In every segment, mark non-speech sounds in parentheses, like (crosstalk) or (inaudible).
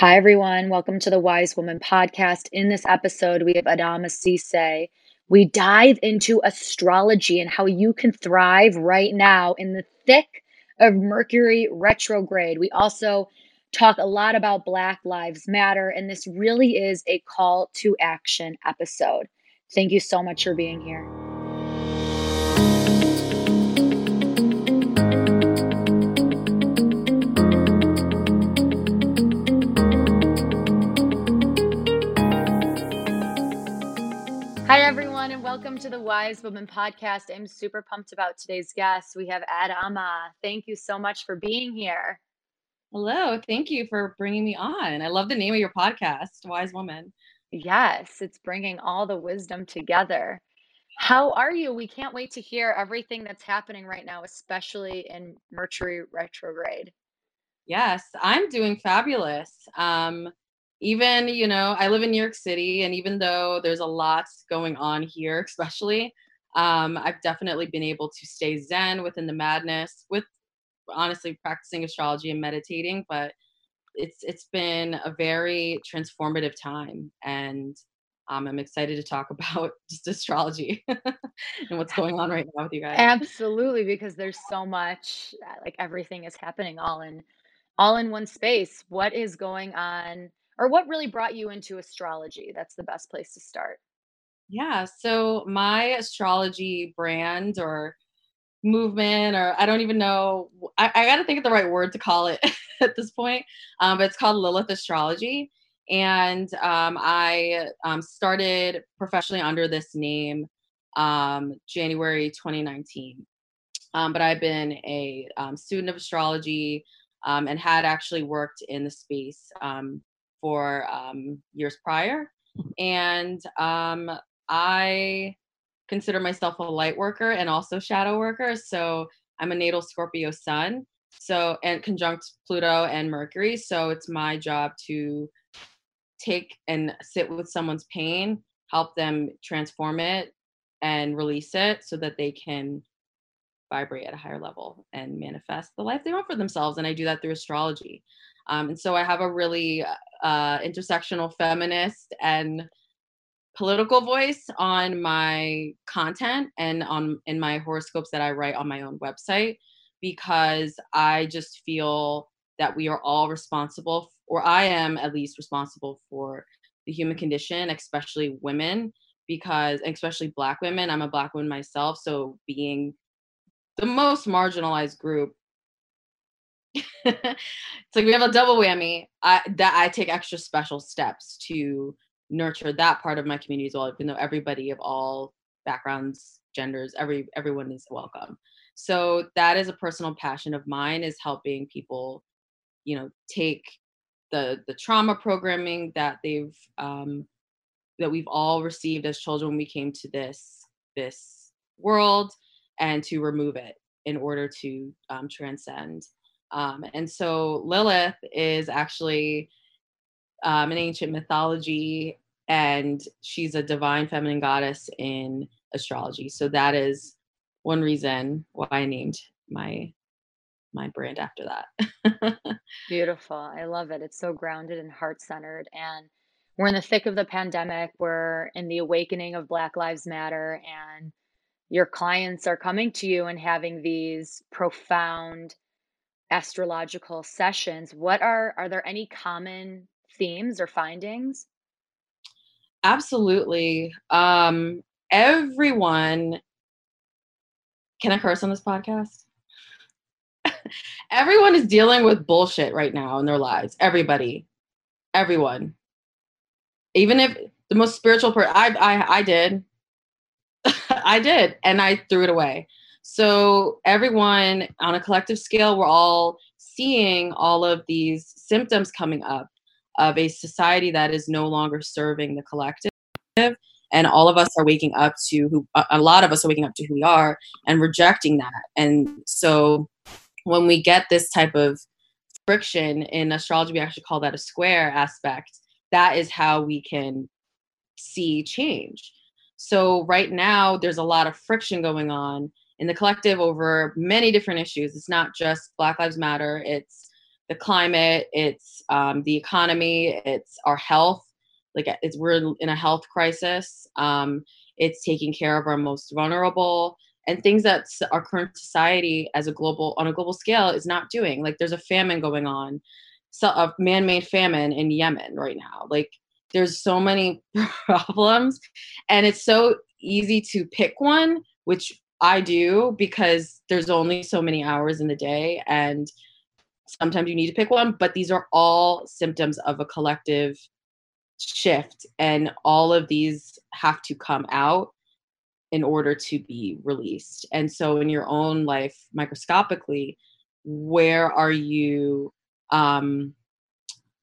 Hi, everyone. Welcome to the Wise Woman podcast. In this episode, we have Adama Cisse. We dive into astrology and how you can thrive right now in the thick of Mercury retrograde. We also talk a lot about Black Lives Matter, and this really is a call to action episode. Thank you so much for being here. Welcome to the Wise Woman podcast. I'm super pumped about today's guest. We have Adama. Thank you so much for being here. Hello, thank you for bringing me on. I love the name of your podcast, Wise Woman. Yes, it's bringing all the wisdom together. How are you? We can't wait to hear everything that's happening right now, especially in Mercury retrograde. Yes, I'm doing fabulous. Um, even you know i live in new york city and even though there's a lot going on here (laughs) especially um, i've definitely been able to stay zen within the madness with honestly practicing astrology and meditating but it's it's been a very transformative time and um, i'm excited to talk (laughs) about just astrology (laughs) and what's going on right now with you guys. Absolutely because there's so much uh, like everything is happening all in all in one space. What is going on or what really brought you into astrology? That's the best place to start. Yeah, so my astrology brand or movement, or I don't even know, I, I got to think of the right word to call it (laughs) at this point, um, but it's called Lilith Astrology. And um, I um, started professionally under this name um, January 2019. Um, but I've been a um, student of astrology and had actually worked in the space for um, years prior. And um, I consider myself a light worker and also shadow worker. So I'm a natal Scorpio sun. So, and conjunct Pluto and Mercury. So it's my job to take and sit with someone's pain, help them transform it and release it so that they can vibrate at a higher level and manifest the life they want for themselves. And I do that through astrology. Um, and so I have a really uh, intersectional feminist and political voice on my content and on in my horoscopes that I write on my own website because I just feel that we are all responsible or I am at least responsible for the human condition especially women because especially black women. I'm a black woman myself so being the most marginalized group it's like we have a double whammy. I that I take extra special steps to nurture that part of my community as well, even though everybody of all backgrounds, genders, every everyone is welcome. So that is a personal passion of mine is helping people, you know, take the the trauma programming that they've um, that we've all received as children when we came to this this world and to remove it in order to um, transcend um, and so Lilith is actually um, an ancient mythology, and she's a divine feminine goddess in astrology. So that is one reason why I named my my brand after that. (laughs) Beautiful. I love it. It's so grounded and heart centered. And we're in the thick of the pandemic. We're in the awakening of Black Lives Matter. And your clients are coming to you and having these profound astrological sessions, what are are there any common themes or findings? Absolutely. Um, everyone can I curse on this podcast? (laughs) everyone is dealing with bullshit right now in their lives. Everybody. Everyone. Even if the most spiritual person I I I did. (laughs) I did and I threw it away. So, everyone on a collective scale, we're all seeing all of these symptoms coming up of a society that is no longer serving the collective. And all of us are waking up to who, a lot of us are waking up to who we are and rejecting that. And so, when we get this type of friction in astrology, we actually call that a square aspect. That is how we can see change. So, right now, there's a lot of friction going on in the collective over many different issues. It's not just Black Lives Matter, it's the climate, it's um, the economy, it's our health. Like it's we're in a health crisis. Um, it's taking care of our most vulnerable and things that our current society as a global on a global scale is not doing. Like there's a famine going on, so a man-made famine in Yemen right now. Like there's so many (laughs) problems, and it's so easy to pick one, which I do because there's only so many hours in the day and sometimes you need to pick one, but these are all symptoms of a collective shift and all of these have to come out in order to be released. And so in your own life microscopically, where are you um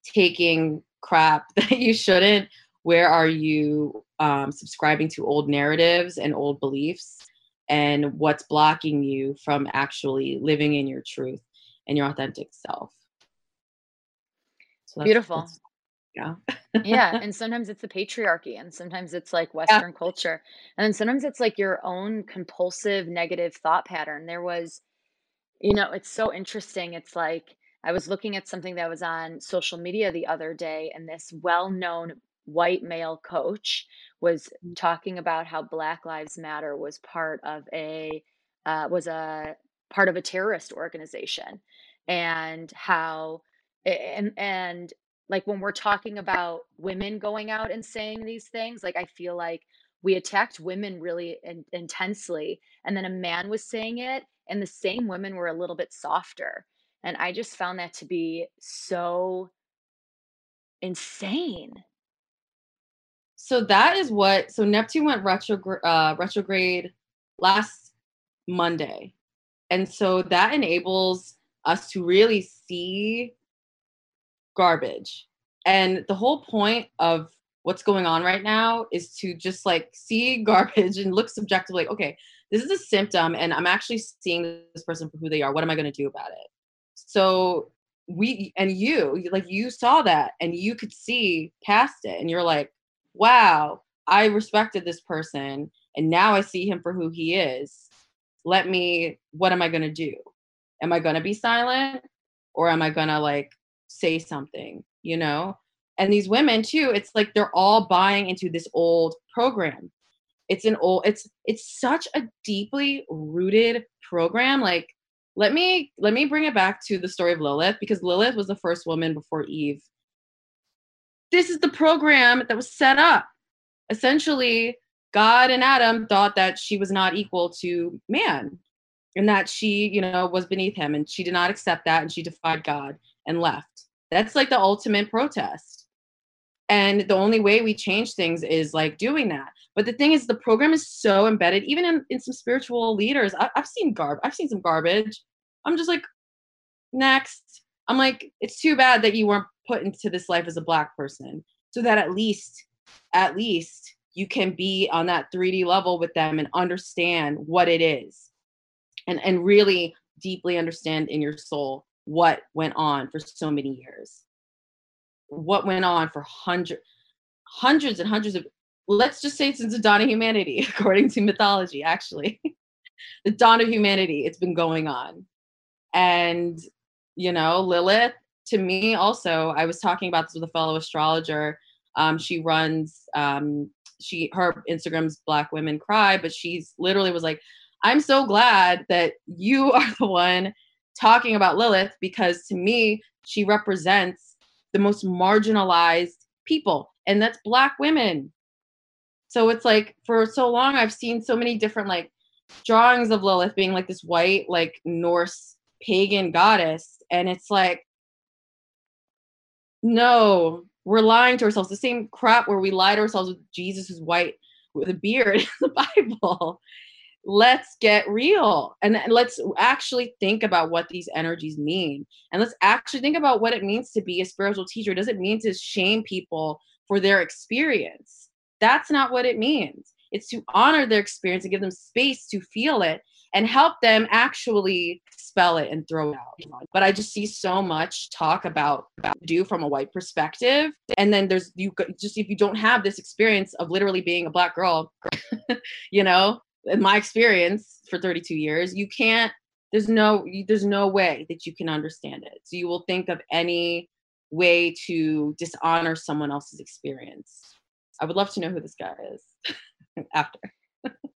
taking crap (laughs) that you shouldn't? Where are you um, subscribing to old narratives and old beliefs? And what's blocking you from actually living in your truth? and your authentic self. So that's, Beautiful. That's, yeah. yeah. (laughs) And sometimes it's the patriarchy, and sometimes it's like Western yeah. culture. And then sometimes it's like your own compulsive negative thought pattern. There was, you know, it's so interesting. It's like I was looking at something that was on social media the other day, and this well known white male coach was mm. talking about how Black Lives Matter was part of a uh, was a part of a terrorist organization and how and and like when we're talking about women going out and saying these things like i feel like we attacked women really in, intensely and then a man was saying it and the same women were a little bit softer and i just found that to be so insane so that is what so neptune went retrograde uh, retrograde last monday and so that enables us to really see garbage. And the whole point of what's going on right now is to just like see (laughs) garbage and look subjectively like, okay, this is a symptom and I'm actually seeing this person for who they are. What am I going to do about it? So we and you like you saw that and you could see past it and you're like, wow, I respected this person and now I see him for who he is. Let me what am i going to do? Am i going to be silent or am i going to like say something you know? And these women too it's like they're all buying into this old program. It's an old it's it's such a deeply rooted program like let me let me bring it back to the story of lilith because lilith was the first woman before eve this is the program that was set up essentially God and Adam thought that she was not equal to man and that she, you know, was beneath him and she did not accept that and she defied God and left. That's like the ultimate protest. And the only way we change things is like doing that. But the thing is, the program is so embedded, even in, in some spiritual leaders. I, I've seen garb, I've seen some garbage. I'm just like, next. I'm like, it's too bad that you weren't put into this life as a black person, so that at least, at least you can be on that 3D level with them and understand what it is and, and really deeply understand in your soul what went on for so many years. What went on for hundreds, hundreds and hundreds of, let's just say since the dawn of humanity, (laughs) according to mythology, actually. (laughs) the dawn of humanity, it's been going on. And, you know, Lilith, to me also, I was talking about this with a fellow astrologer. Um, she runs um, she her Instagram's Black Women Cry, but she's literally was like, I'm so glad that you (laughs) are the one talking about Lilith because to me, she represents the most marginalized people, and that's Black women. So it's like for so long, I've seen so many different like drawings of Lilith being like this white, like Norse pagan goddess. And it's like, no, we're lying to ourselves. The same crap where we lie to ourselves with Jesus is white with a beard (laughs) in the Bible. Let's get real and let's actually think about what these energies mean. And let's actually think about what it means to be a spiritual teacher. Does it mean to shame people for their experience? That's not what it means. It's to honor their experience and give them space to feel it and help them actually spell it and throw it out. But I just see so much talk about about do from a white perspective, and then there's you just if you don't have this experience of literally being a black girl, (laughs) you know, in my experience for 32 years, you can't there's no there's no way that you can understand it. So you will think of any way to dishonor someone else's experience. I would love to know who this guy is (laughs) after (laughs)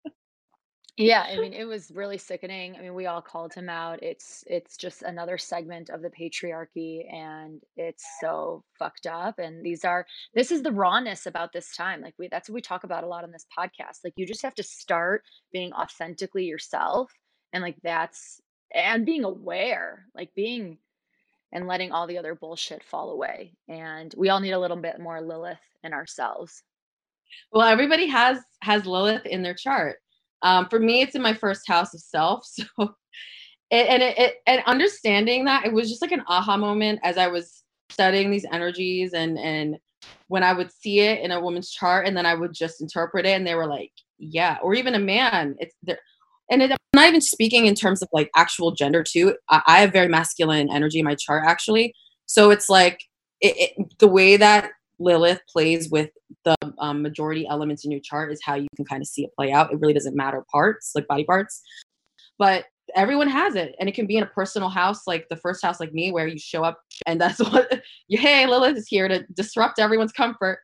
Yeah, I mean, (laughs) it was really sickening. I mean, we all called him out. It's it's just another segment of the patriarchy and it's so fucked up. And these are this is the rawness about this time. Like we that's what we talk about a lot on this podcast. Like you just have to start being authentically yourself and like that's and being aware, like being and letting all the other bullshit fall away. And we all need a little bit more Lilith in ourselves. well everybody has has lilith in their chart um, for me it's in my first house of self (laughs) so it, and it, it and understanding that it was just like an aha moment as i was studying these energies and and when i would see it in a woman's chart and then i would just interpret it and they were like yeah or even a man it's there and it, i'm not even speaking in terms of like actual gender too i, I have very masculine energy in my chart actually so it's like it, it, the way that lilith plays with the um, majority elements in your chart is how you can kind of see it play out. It really doesn't matter parts like body parts. But everyone has it and it can be in a personal house like the first house like me where you show up and (laughs) that's what you hey lilith is here to disrupt everyone's comfort.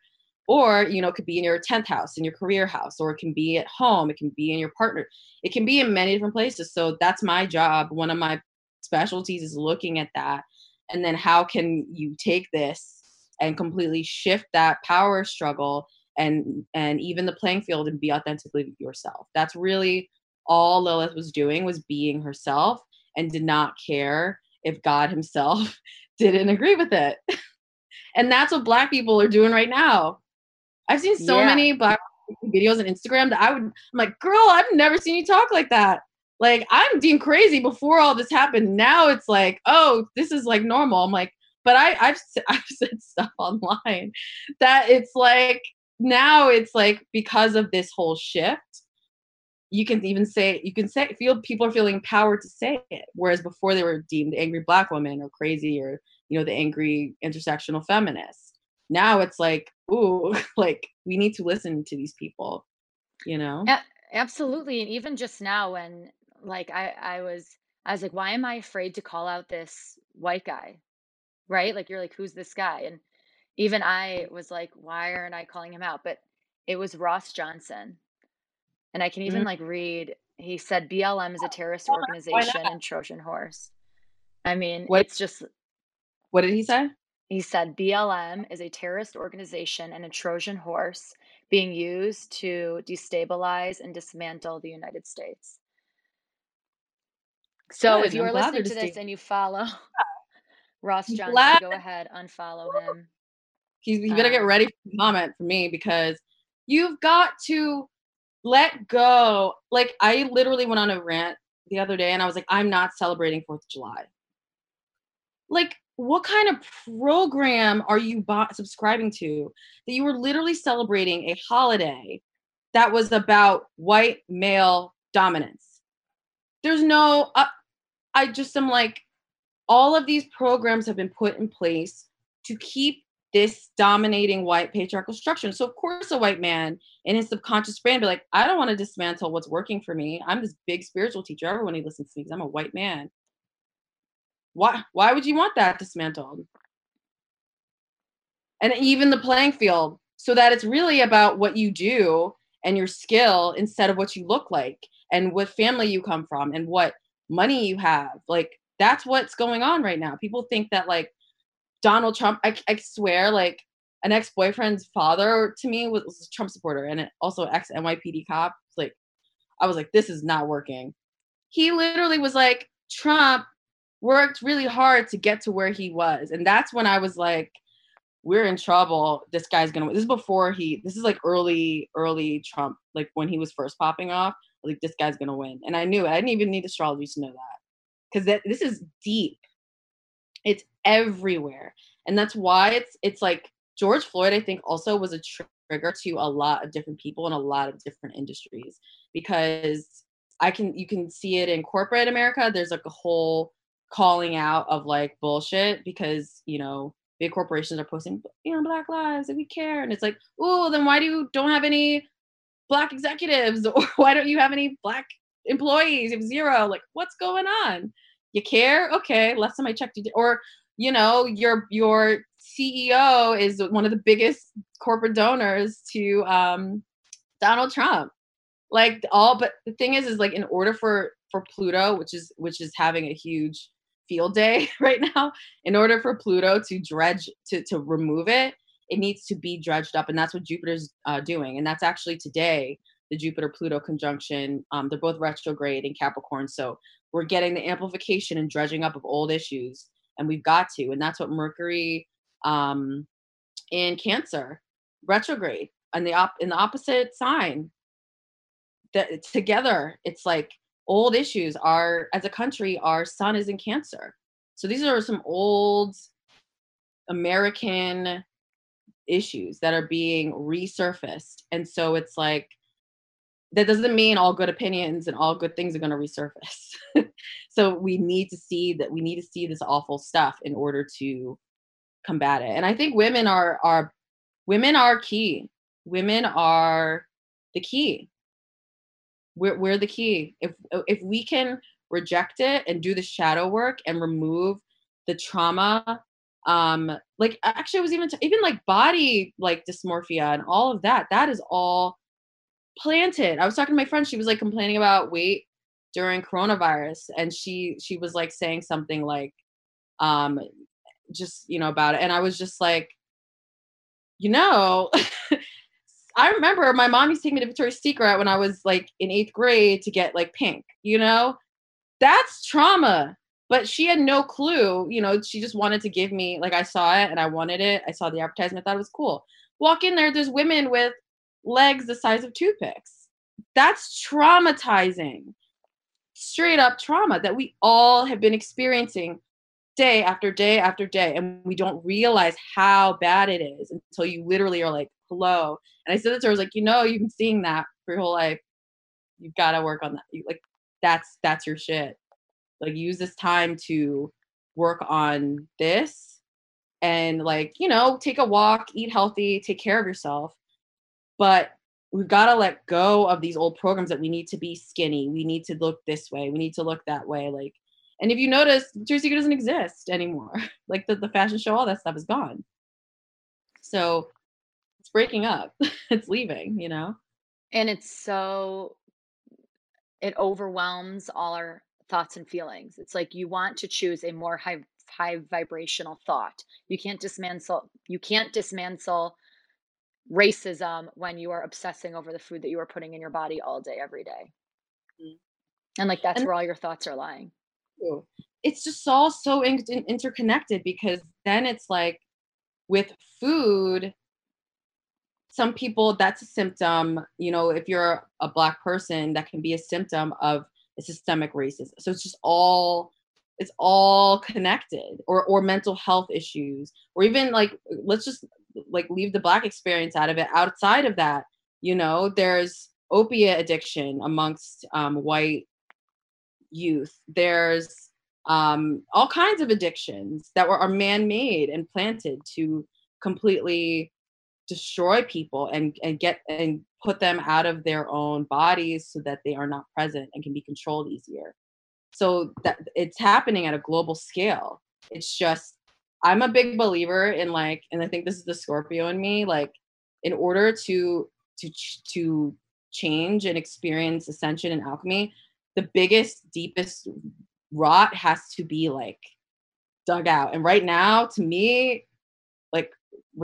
Or you know it could be in your 10th house in your career house or it can be at home it can be in your partner. It can be in many different places so that's my job. One of my specialties is looking at that and then how can you take this and completely shift that power struggle and and even the playing field and be authentically yourself. That's really all lilith was doing was being herself and did not care if god (laughs) himself didn't agree with it. (laughs) And that's what black people are doing right now. I've seen so Yeah. many black videos on instagram that i would i'm like girl i've never seen you talk like that. Like i'm being crazy before all this happened. Now it's like oh this is like normal. I'm like but I, I've (laughs) I've said stuff online that it's like now it's like because of this whole shift, you can even say you can say feel people are feeling empowered to say it, whereas before they were deemed angry black women or crazy or you know the angry intersectional feminist. Now it's like ooh, (laughs) like we need to listen to these people, you know. Yeah, absolutely. And even just now when like I I was I was like, why am I afraid to call out this white guy? Right? Like you're like, who's this guy? And even I was like, why aren't I calling him out? But it was Ross Johnson. And I can even Mhm. like read, he said BLM is a terrorist organization and Trojan horse. I mean, What it's just what did he say? he said BLM is a terrorist organization and a Trojan horse being used to destabilize and dismantle the United States. So if you I'm are listening to this and you follow (laughs) Ross Johnson, glad go ahead, unfollow (laughs) him. He's he better get Um, ready for the comment for me because you've got to let go. Like I literally went on a rant the other day and I was like, I'm not celebrating Fourth of July. Like, what kind of program are you subscribing to that you were literally celebrating a holiday that was about white male dominance? There's no. Uh, I just am like, all of these programs have been put in place to keep this dominating white patriarchal structure. So of course a white man in his subconscious brain be like, I don't want to dismantle what's working for me. I'm this big spiritual teacher. Everyone he listens to me because I'm a white man. Why why would you want that dismantled? And even the playing field so that it's really about what you do and your skill instead of what you look like and what family you come from and what money you have. Like that's what's going on right now. People think that like Donald Trump, I, I swear, like an ex boyfriend's father to me was, was a Trump supporter and also ex NYPD cop. Like, I was like, this is not working. He literally was like, Trump worked really hard to get to where he was. And that's when I was like, we're in trouble. This guy's gonna. This is before he. This is like early, early Trump. Like when he was first popping off. Like this guy's gonna win, and I knew it. I didn't even need astrology to know that, because this is deep. It's everywhere, and that's why it's it's like George Floyd. I think also was a trigger to a lot of different people in a lot of different industries because I can you can see it in corporate America. There's like a whole calling out of like bullshit because you know big corporations are posting you know black lives and we care and it's like oh then why do you don't have any black executives (laughs) or why don't you have any black employees, have zero. Like, what's going on? You care? Okay, last time I checked, you did. Or, you know, your your CEO is one of the biggest corporate donors to um, Donald Trump. Like all, but the thing is, is like in order for for Pluto, which is which is having a huge field day (laughs) right now, in order for Pluto to dredge to to remove it, it needs to be dredged up, and that's what Jupiter's uh, doing, and that's actually today the Jupiter Pluto conjunction. Um, they're both retrograde in Capricorn, so we're getting the amplification and dredging up of old issues, and we've got to, and that's what Mercury um, in Cancer retrograde and the op in the opposite sign that together it's like old issues are as a country our sun is in cancer. So these are some old american issues that are being resurfaced and so it's like that doesn't mean all good opinions and all good things are going to resurface. (laughs) So we need to see that we need to see this awful stuff in order to combat it. And i think women are are women are key. Women are the key. We're, we're the key. If if we can reject it and do the shadow work and remove the trauma um like actually it was even t- even like body like dysmorphia and all of that that is all planted i was talking to my friend she was like complaining about weight during coronavirus and she she was like saying something like um just you know about it and i was just like you know (laughs) I remember my mom used to take me to Victoria's Secret when I was like in eighth grade to get like pink, you know? That's trauma. But she had no clue, you know, she just wanted to give me, like, I saw it and I wanted it. I saw the advertisement, I thought it was cool. Walk in there, there's women with legs the size of toothpicks. That's traumatizing. Straight up trauma that we all have been experiencing day after day after day. And we don't realize how bad it is until you literally are like, hello. And I said that to her, I was like, you know, you've been seeing that for your whole life. You've got to work on that. Like, that's that's your shit. Like, use this time to work on this, and like, you know, take a walk, eat healthy, take care of yourself. But we've got to let go of these old programs that we need to be skinny. We need to look this way. We need to look that way. Like, and if you notice, Victoria's Secret doesn't exist anymore. (laughs) like the, the fashion show, all that stuff is gone. So it's breaking up. (laughs) it's leaving, you know? And it's so it overwhelms all our thoughts and feelings. It's like you want to choose a more high high vibrational thought. You can't dismantle you can't dismantle racism when you are obsessing over the food that you are putting in your body all day every day. Mm. And like that's and, where all your thoughts are lying. It's just all so in- interconnected because then it's like with food some people that's a symptom you know if you're a black person that can be a symptom of a systemic racism so it's just all it's all connected or or mental health issues or even like let's just like leave the black experience out of it. Outside of that you know there's opiate addiction amongst um, white youth. There's um, all kinds of addictions that were are man-made and planted to completely destroy people and and get and put them out of their own bodies so that they are not present and can be controlled easier. So that it's happening at a global scale. It's just i'm a big believer in like and i think this is the scorpio in me like in order to to to change and experience ascension and alchemy the biggest deepest rot has to be like dug out and right now to me like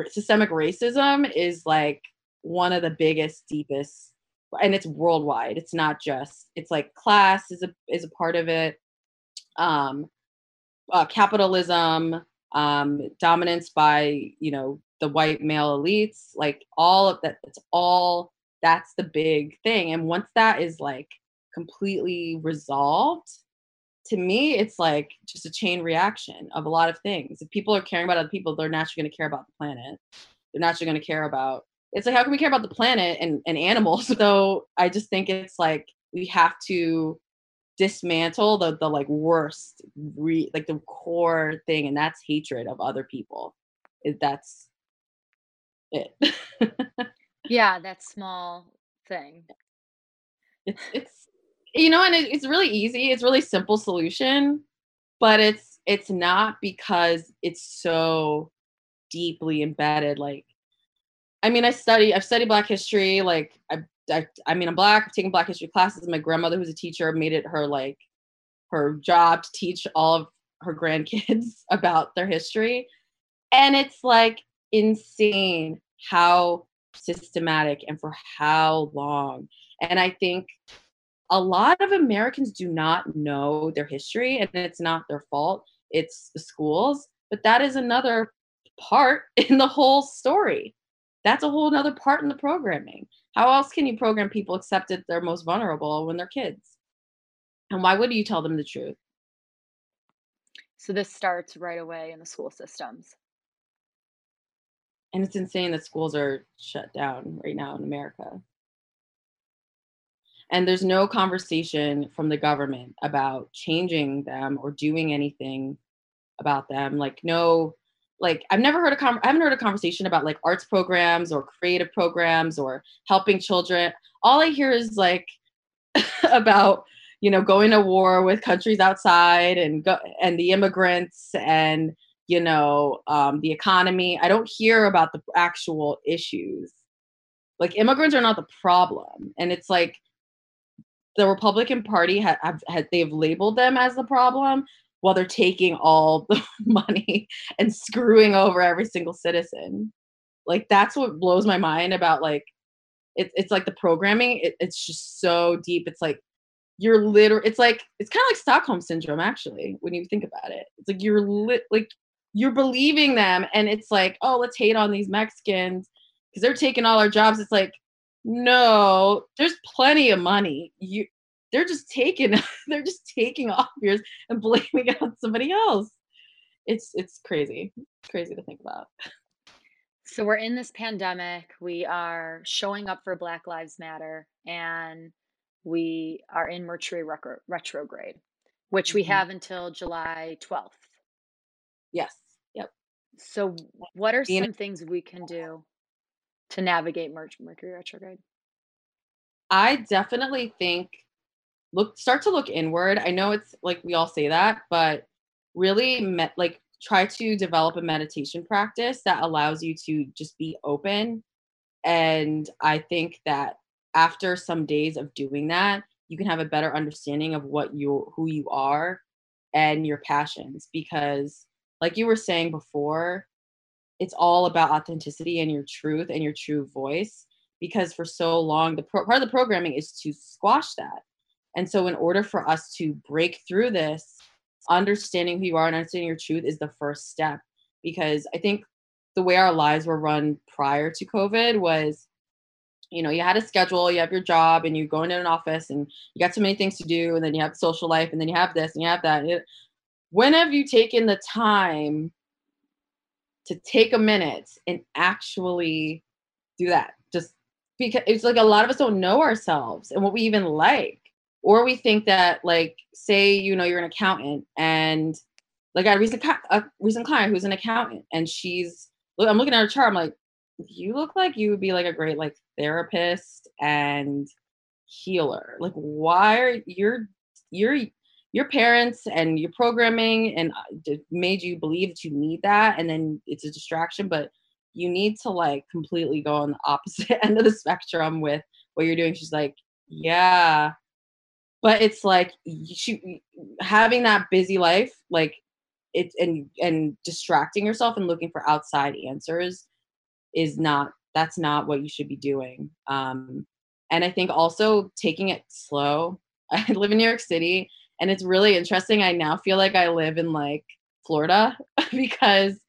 systemic racism is like one of the biggest, deepest, and it's worldwide. It's not just. It's like class is a is a part of it. Um, uh, capitalism, um, dominance by you know the white male elites, like all of that. It's all that's the big thing. And once that is like completely resolved, to me, it's like just a chain reaction of a lot of things. If people are caring about other people, they're naturally going to care about the planet. They're naturally going to care about. It's like how can we care about the planet and, and animals? (laughs) So I just think it's like we have to dismantle the the like worst, re, like the core thing, and that's hatred of other people. It, that's it. (laughs) yeah, that small thing. It's it's you know, and it, it's really easy. It's really simple solution, but it's it's not because it's so deeply embedded. Like, I mean, I study. I've studied Black history. Like, I, I, I mean, I'm Black. I've taken Black history classes. My grandmother, who's a teacher, made it her like her job to teach all of her grandkids (laughs) about their history, and it's like insane how systematic and for how long. And I think a lot of Americans do not know their history, and it's not their fault. It's the schools, but that is another part (laughs) in the whole story. That's a whole other part in the programming. How else can you program people except that they're most vulnerable when they're kids? And why would you tell them the truth? So this starts right away in the school systems. And it's insane that schools are shut down right now in America and there's no conversation from the government about changing them or doing anything about them like no like i've never heard a con- i haven't heard a conversation about like arts programs or creative programs or helping children. All i hear is like (laughs) about you know going to war with countries outside and go and the immigrants and you know um, the economy. I don't hear about the actual issues. Like immigrants are not the problem. And it's like the Republican Party have, have they've labeled them as the problem while they're taking all the (laughs) money and screwing over every single citizen. Like that's what blows my mind about like it's it's like the programming. It, it's just so deep. It's like you're literally. It's like it's kind of like Stockholm syndrome actually when you think about it. It's like you're lit like you're believing them, and it's like oh let's hate on these Mexicans because they're taking all our jobs. It's like no, there's plenty of money. You they're just taking (laughs) they're just taking off yours and blaming it on somebody else. It's it's crazy. It's crazy to think about. So we're in this pandemic. We are showing up for Black Lives Matter and we are in Mercury retrograde, which we mm-hmm. have until July 12th. Yes. Yep. So what are some things we can do to navigate Mercury retrograde? I definitely think look start to look inward. I know it's like we all say that, but really met, like try to develop a meditation practice that allows you to just be open. And I think that after some days of doing that, you can have a better understanding of what you who you are and your passions because like you were saying before, it's all about authenticity and your truth and your true voice because for so long the pro- part of the programming is to squash that and so in order for us to break through this understanding who you are and understanding your truth is the first step because i think the way our lives were run prior to covid was you know you had a schedule you have your job and you go into an office and you got so many things to do and then you have social life and then you have this and you have that when have you taken the time to take a minute and actually do that. Just because it's like a lot of us don't know ourselves and what we even like. Or we think that, like, say, you know, you're an accountant and like I had a recent, a recent client who's an accountant and she's, I'm looking at her chart. I'm like, you look like you would be like a great like therapist and healer. Like, why are you're you're your parents and your programming and uh, made you believe that you need that and then it's a distraction but you need to like completely go on the opposite (laughs) end of the spectrum with what you're doing she's like yeah but it's like she having that busy life like it and and distracting yourself and looking for outside answers is not that's not what you should be doing um and i think also taking it slow (laughs) i live in new york city and it's really interesting. I now feel like I live in like Florida (laughs) because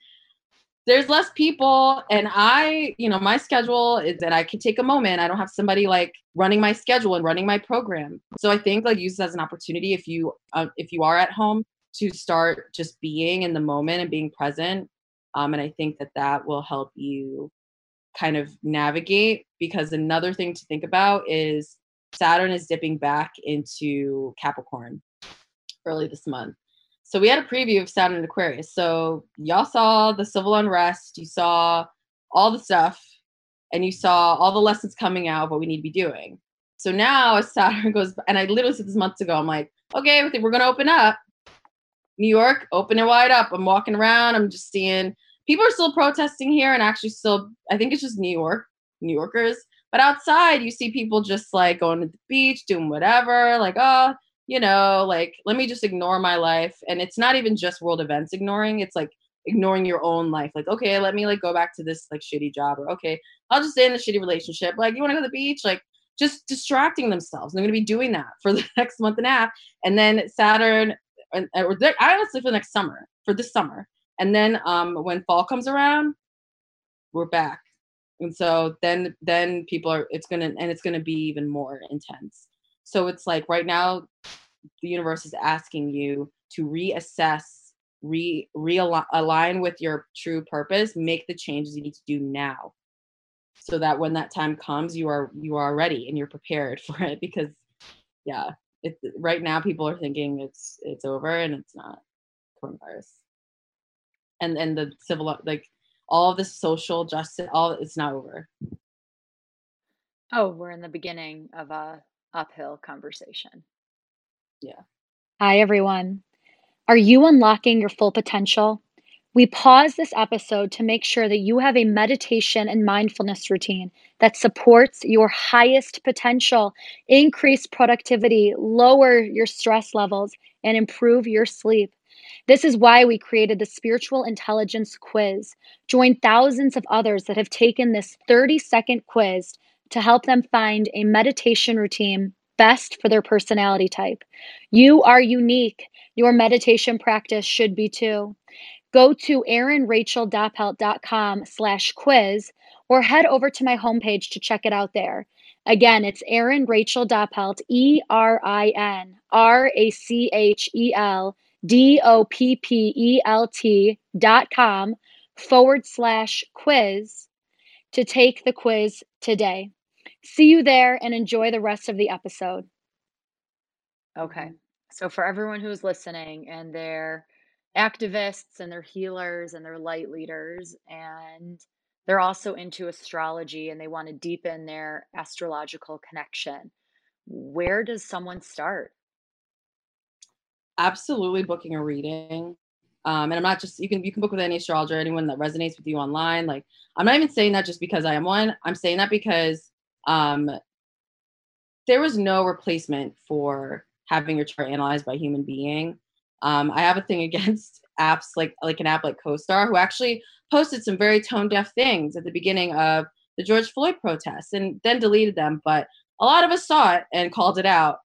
there's less people and I, you know, my schedule is that I can take a moment. I don't have somebody like running my schedule and running my program. So I think like use this as an opportunity if you uh, if you are at home to start just being in the moment and being present. Um, and I think that that will help you kind of navigate because another thing to think about is Saturn is dipping back into Capricorn early this month. So we had a preview of Saturn and Aquarius. So y'all saw the civil unrest, you saw all the stuff, and you saw all the lessons coming out of what we need to be doing. So now as Saturn (laughs) goes, and I literally said this months ago, I'm like, okay, we're going to open up. New York, open it wide up. I'm walking around. I'm just seeing people are still protesting here and actually still, I think it's just New York, New Yorkers. But outside, you see people just like going to the beach, doing whatever, like, oh, you know, like, let me just ignore my life. And it's not even just world events ignoring, it's like ignoring your own life. Like, okay, let me like go back to this like shitty job, or okay, I'll just stay in a shitty relationship. Like, you want to go to the beach? Like, just distracting themselves. They're going to be doing that (laughs) for the next month and a half. And then Saturn, or I honestly for the next summer, for this summer. And then um, when fall comes around, we're back. And so then then people are it's gonna and it's gonna be even more intense. So it's like right now the universe is asking you to reassess, re realign with your true purpose, make the changes you need to do now. So that when that time comes you are you are ready and you're prepared (laughs) for it because yeah it, right now people are thinking it's it's over and it's not coronavirus. And and the civil like all this social justice all it's not over. Oh we're in the beginning of a uphill conversation yeah hi everyone are you unlocking your full potential we pause this episode to make sure that you have a meditation and mindfulness routine that supports your highest potential, increase productivity, lower your stress levels, and improve your sleep. This is why we created the Spiritual Intelligence Quiz. Join thousands of others that have taken this 30 second quiz to help them find a meditation routine best for their personality type. You are unique. Your meditation practice should be too go to erinracheldoppelt.com slash quiz or head over to my homepage to check it out there. Again, it's Erin Rachel Doppelt, E R I N R A C H E L D O P P E L T dot com forward slash quiz to take the quiz today. See you there and enjoy the rest of the episode. Okay, so for everyone who's listening and they're activists and they're healers and they're light leaders and they're also into astrology and they want to deepen their astrological connection. Where does someone start? Absolutely booking a reading. Um, and I'm not just you can you can book with any astrologer, anyone that resonates with you online. Like I'm not even saying that just because I am one. I'm saying that because um, there was no replacement for having your chart analyzed by a human being. Um, I have a thing (laughs) against apps like like an app like CoStar, who actually posted some very tone deaf things at the beginning of the George Floyd protests and then deleted them. But a lot of us saw it and called it out.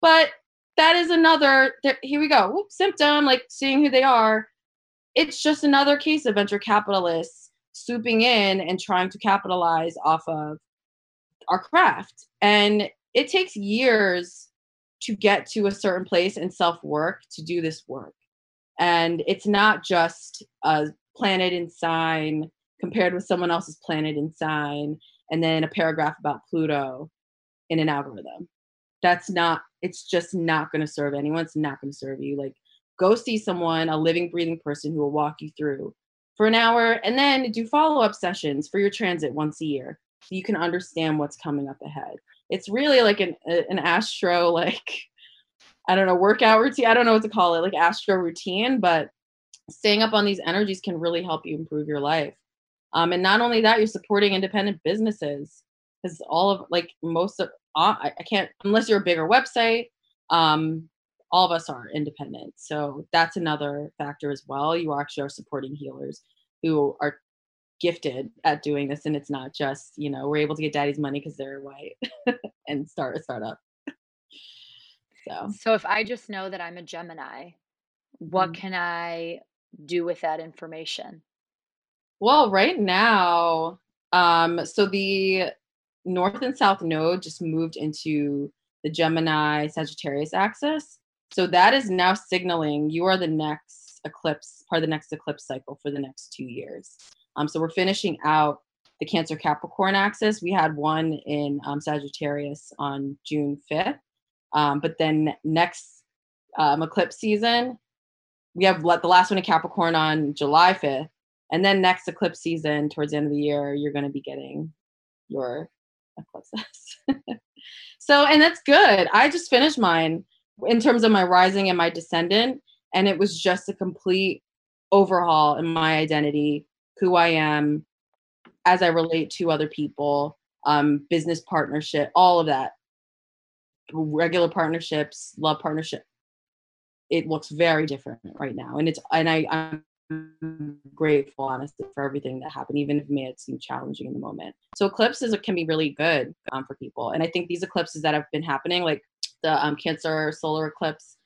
But that is another. Here we go. Whoop, symptom like seeing who they are. It's just another case of venture capitalists swooping in and trying to capitalize off of our craft. And it takes years to get to a certain place and self work to do this work. And it's not just a planet in sign compared with someone else's planet in sign and then a paragraph about Pluto in an algorithm. That's not, it's just not going to serve anyone. It's not going to serve you. Like, go see someone, a living, breathing person who will walk you through for an hour and then do follow up sessions for your transit once a year you can understand what's coming up ahead it's really like an an astro (laughs) like I don't know workout routine. I don't know what to call it, like astro routine. But staying up on these energies can really help you improve your life. Um, and not only that, you're supporting independent businesses because all of like most of uh, I, can't unless you're a bigger website. Um, all of us are independent, so that's another factor as well. You actually are supporting healers who are gifted at doing this and it's not just you know we're able to get daddy's money because they're white (laughs) and start a startup. So. So if i just know that i'm a gemini what mm-hmm. can i do with that information? Well right now um so the north and south node just moved into the gemini sagittarius axis. So that is now signaling you are the next eclipse part of the next eclipse cycle for the next two years um, so we're finishing out the Cancer Capricorn axis. We had one in um, Sagittarius on June 5th. Um, but then next um, eclipse season, we have the last one in Capricorn on July 5th. And then next eclipse season, towards the end of the year, you're going to be getting your eclipses. (laughs) so, and that's good. I just finished mine in terms of my rising and my descendant, and it was just a complete overhaul in my identity, who I am, as I relate to other people, um, business partnership, all of that, regular partnerships, love partnership. It looks very different right now, and it's and I I'm grateful, honestly, for everything that happened, even if it may have seemed challenging in the moment. So eclipses can be really good um, for people, and I think these eclipses that have been happening, like the um, Cancer solar eclipse,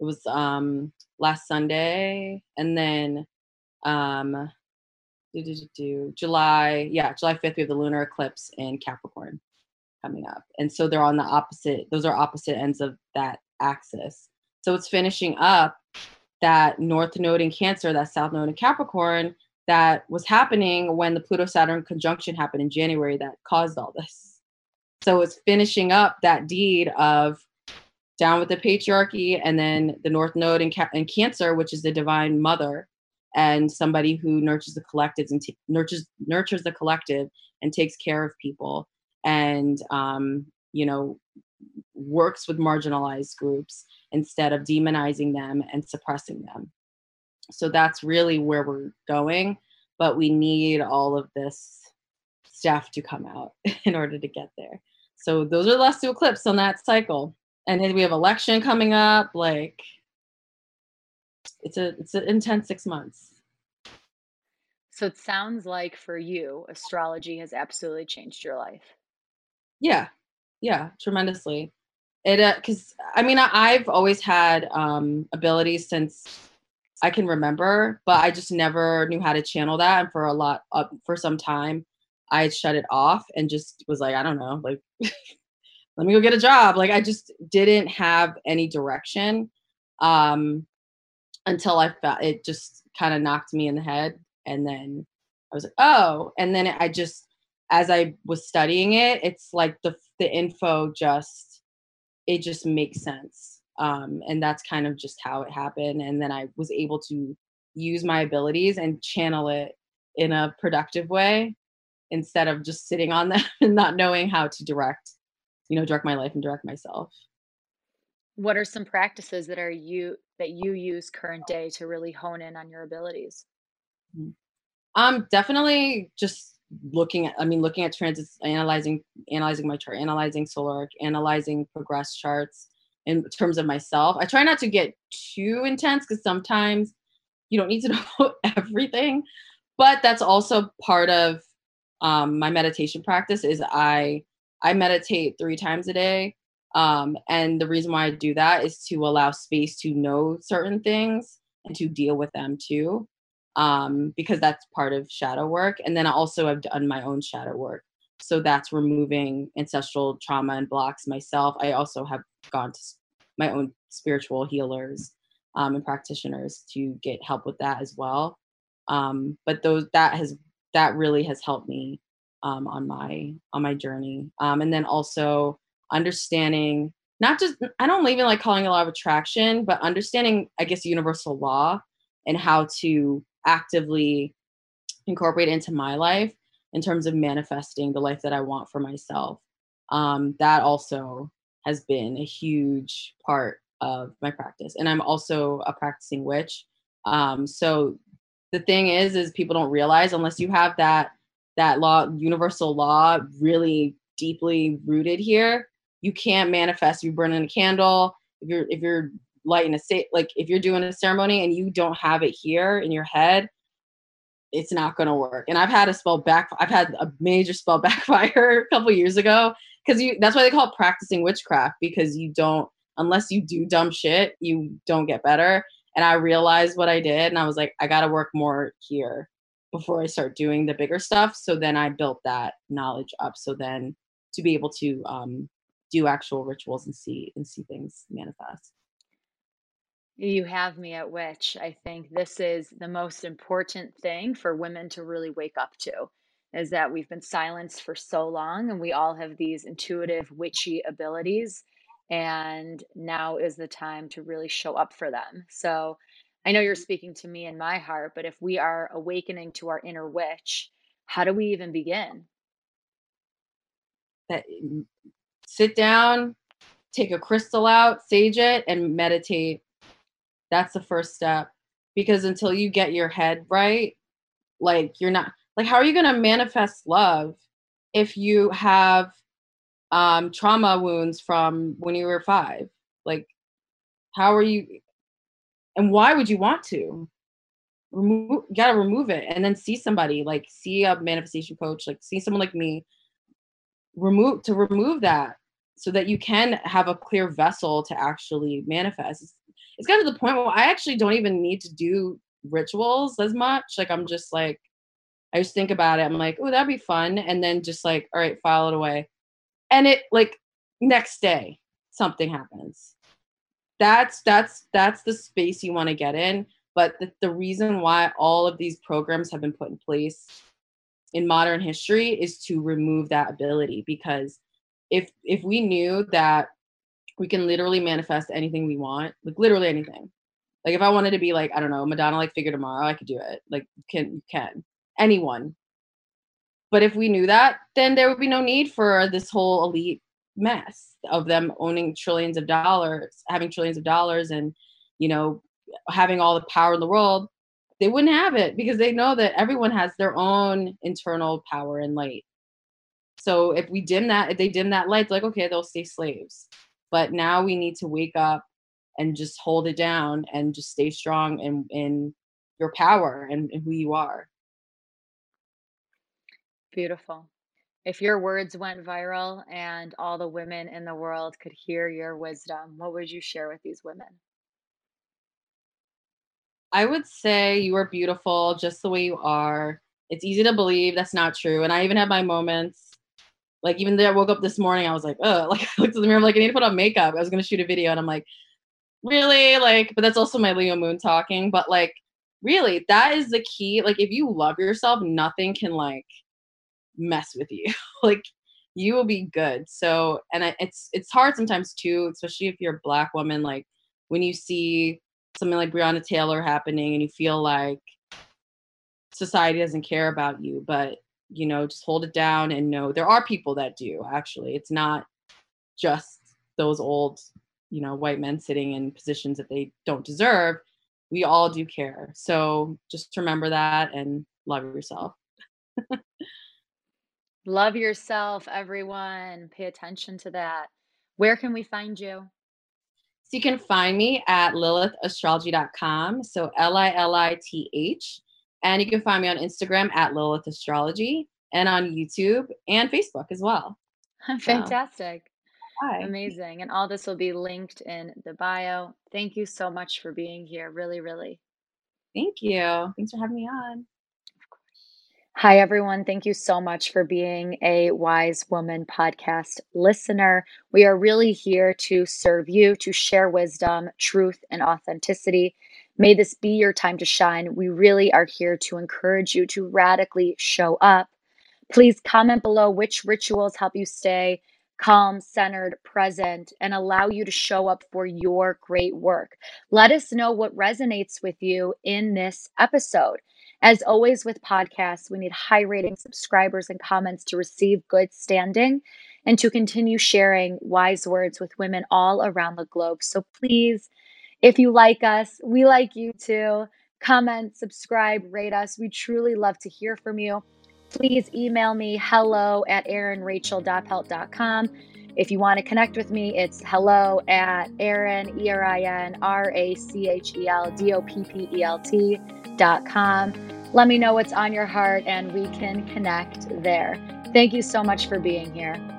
it was um, last Sunday, and then um, do, do, do, July, yeah, July 5th, we have the lunar eclipse in Capricorn coming up. And so they're on the opposite, those are opposite ends of that axis. So it's finishing up that north node in Cancer, that south node in Capricorn that was happening when the Pluto Saturn conjunction happened in January that caused all this. So it's finishing up that deed of down with the patriarchy and then the north node in, Ca- in Cancer, which is the divine mother and somebody who nurtures the collectives and t- nurtures nurtures the collective and takes care of people and um, you know works with marginalized groups instead of demonizing them and suppressing them. So that's really where we're going but we need all of this stuff to come out (laughs) in order to get there. So those are the last two eclipses on that cycle. And then we have election coming up like it's a it's an intense six months. So it sounds like for you astrology has absolutely changed your life. Yeah. Yeah tremendously. It because uh, i mean I, i've always had um abilities since i can remember but i just never knew how to channel that. And for a lot uh, for some time i shut it off and just was like i don't know like (laughs) let me go get a job. Like i just didn't have any direction. Um until I felt it just kind of knocked me in the head. And then I was like, oh, and then I just, as I was studying it, it's like the the info just it just makes sense. Um, and that's kind of just how it happened. And then I was able to use my abilities and channel it in a productive way instead of just sitting on them (laughs) and not knowing how to direct, you know, direct my life and direct myself. What are some practices that are you that you use current day to really hone in on your abilities? Um, definitely just looking at, I mean, looking at transits, analyzing, analyzing my chart, analyzing solar, analyzing progress charts in terms of myself. I try not to get too intense because sometimes you don't need to (laughs) know everything, but that's also part of um, my meditation practice. Is I I meditate three times a day um, and the reason why I do that is to allow space to know certain things and to deal with them too, um, because that's part of shadow work. And then I also have done my own shadow work. So that's removing ancestral trauma and blocks myself. I also have gone to my own spiritual healers um, and practitioners to get help with that as well. Um, but those that has that really has helped me um, on my on my journey. Um, and then also understanding not just I don't even like calling a law of attraction, but understanding I guess universal law and how to actively incorporate into my life in terms of manifesting the life that I want for myself. Um, that also has been a huge part of my practice, and I'm also a practicing witch. Um, so the thing is, is people don't realize unless you have that that law, universal law, really deeply rooted here, you can't manifest. You're burning a candle. If you're if you're lighting a state like if you're doing a ceremony and you don't have it here in your head, it's not going to work. And I've had a spell back. I've had a major spell (laughs) backfire a couple years ago because you. That's why they call it practicing witchcraft because you don't unless you do dumb shit, you don't get better. And I realized what I did, and I was like, I got to work more here before I start doing the bigger stuff. So then I built that knowledge up. So then to be able to um, do actual rituals and see and see things manifest. You have me at witch I think this is the most important thing for women to really wake up to is that we've been silenced for so long and we all have these intuitive witchy abilities and now is the time to really show up for them. So I know you're speaking to me in my heart, but if we are awakening to our inner witch, how do we even begin? That sit down, take a crystal out, sage it, and meditate. That's the first step. Because until you get your head right, like you're not like how are you going to manifest love if you have um trauma wounds from when you were 5? Like how are you and why would you want to? Remove you gotta remove it and then see somebody, like see a manifestation coach, like see someone like me. Remove to remove that so that you can have a clear vessel to actually manifest. It's, it's kind of the point where I actually don't even need to do rituals as much. Like I'm just like, I just think about it. I'm like, oh, that'd be fun. And then just like, all right, file it away. And it like next day, something happens. That's that's that's the space you want to get in. But the, the reason why all of these programs have been put in place in modern history is to remove that ability because if if we knew that we can literally manifest anything we want, like literally anything. Like if I wanted to be like, I don't know, Madonna like figure tomorrow, I could do it. Like can you can. Anyone. But if we knew that, then there would be no need for this whole elite mess of them owning trillions of dollars, having trillions of dollars and, you know, having all the power in the world. They wouldn't have it because they know that everyone has their own internal power and light. So if we dim that, if they dim that light, like, okay, they'll stay slaves. But now we need to wake up and just hold it down and just stay strong in, in your power and, and who you are. Beautiful. If your words went viral and all the women in the world could hear your wisdom, what would you share with these women? I would say you are beautiful just the way you are. It's easy to believe that's not true. And I even have my moments like even though I woke up this morning, I was like, oh, (laughs) like I looked at the mirror, I'm like, I need to put on makeup. I was gonna shoot a video, and I'm like, really, like, but that's also my Leo moon talking. But like, really, that is the key. Like, if you love yourself, nothing can like mess with you. (laughs) like, you will be good. So, and I, it's it's hard sometimes too, especially if you're a black woman. Like when you see something like Breonna Taylor happening, and you feel like society doesn't care about you, but you know just hold it down and know there are people that do actually. It's not just those old you know white men sitting in positions that they don't deserve. We all do care. So just remember that and love yourself. Love yourself everyone. Pay attention to that. Where can we find you? So you can find me at lilithastrology.com so l-i-l-i-t-h and you can find me on Instagram at Lilith Astrology and on YouTube and Facebook as well. (laughs) Fantastic. So, Amazing. And all this will be linked in the bio. Thank you so much for being here. Really, really. Thank you. Thanks for having me on. Hi, everyone. Thank you so much for being a Wise Woman podcast listener. We are really here to serve you, to share wisdom, truth, and authenticity. May this be your time to shine. We really are here to encourage you to radically show up. Please comment below which rituals help you stay calm, centered, present, and allow you to show up for your great work. Let us know what resonates with you in this episode. As always with podcasts, we need high rating subscribers and comments to receive good standing and to continue sharing wise words with women all around the globe. So please if you like us, we like you too. Comment, subscribe, rate us. We truly love to hear from you. Please email me hello at erinracheldoppelt.com. If you want to connect with me, it's hello at Erin, E R I N R A C H E L D O P P E L T dot com. Let me know what's on your heart and we can connect there. Thank you so much for being here.